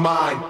mine.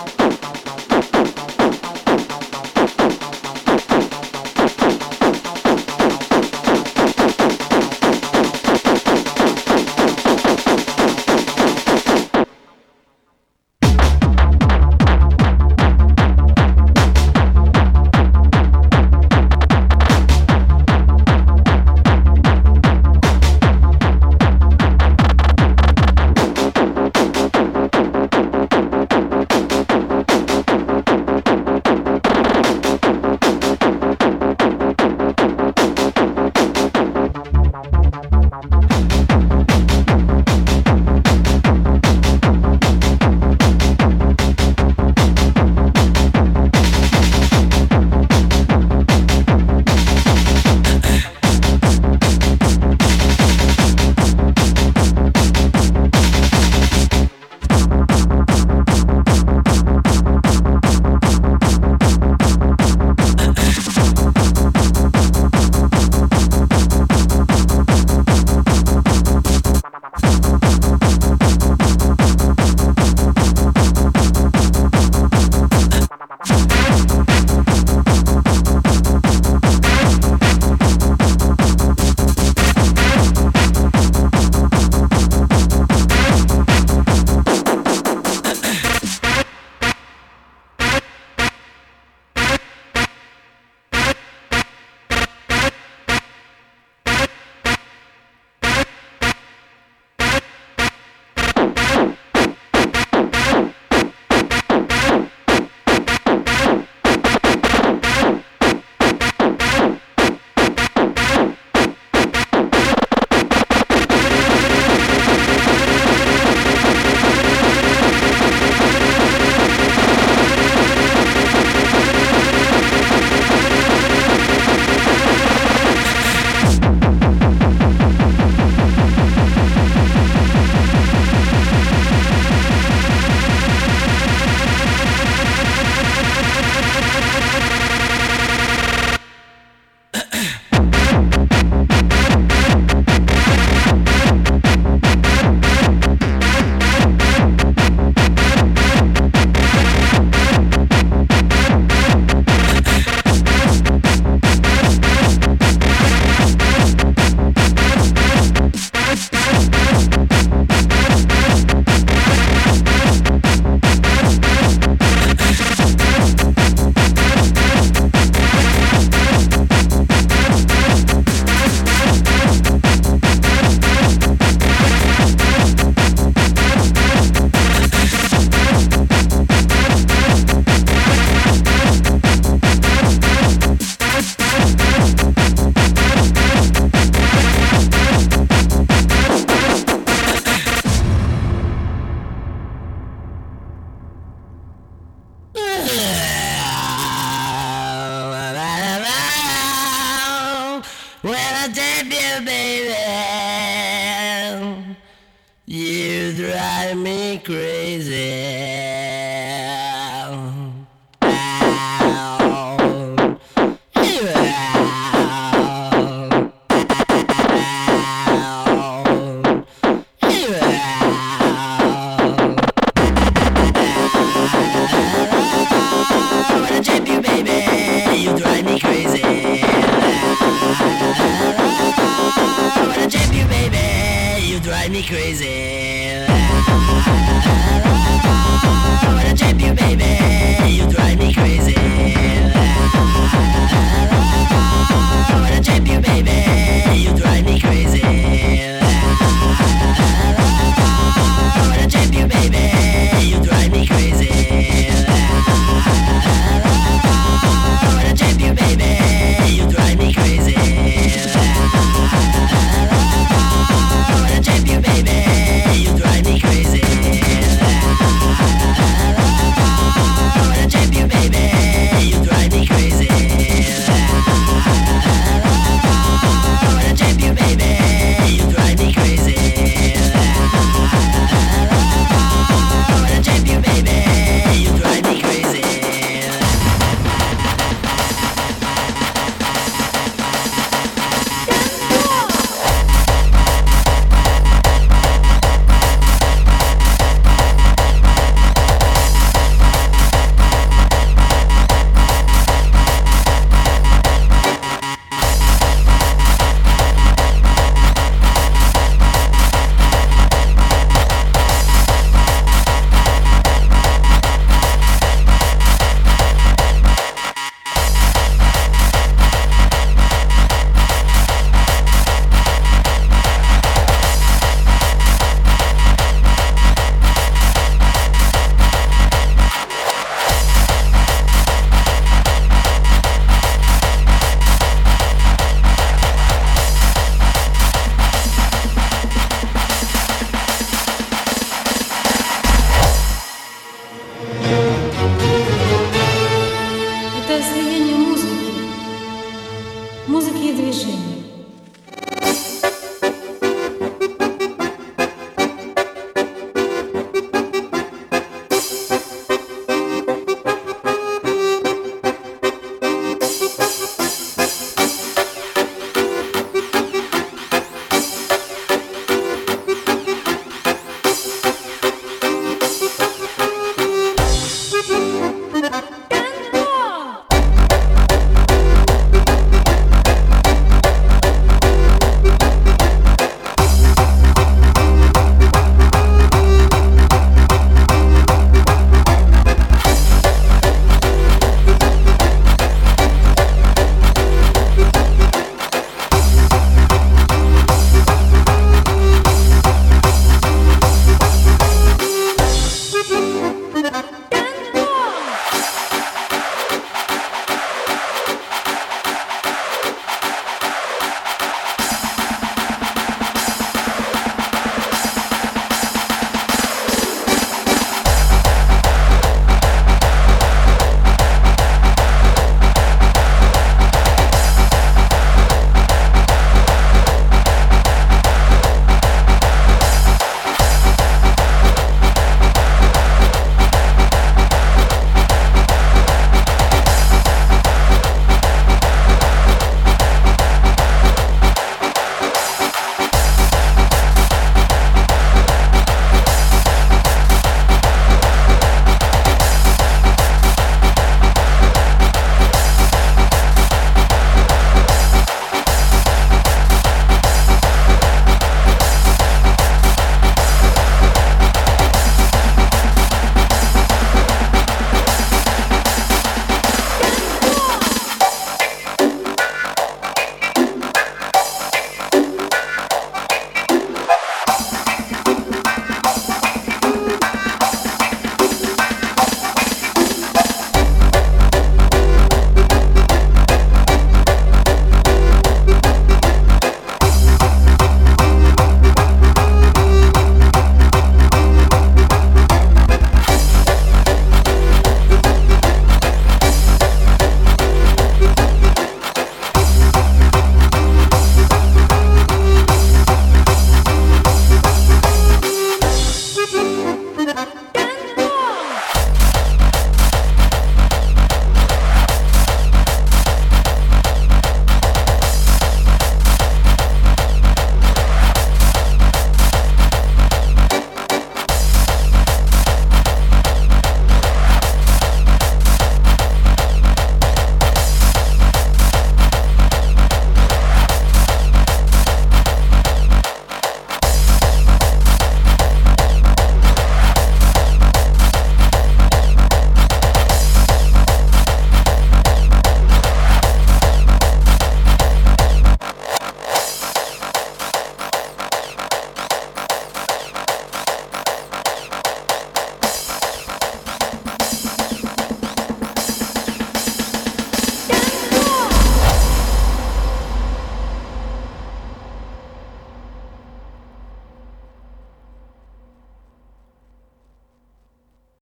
When I tap you, baby, you drive me crazy.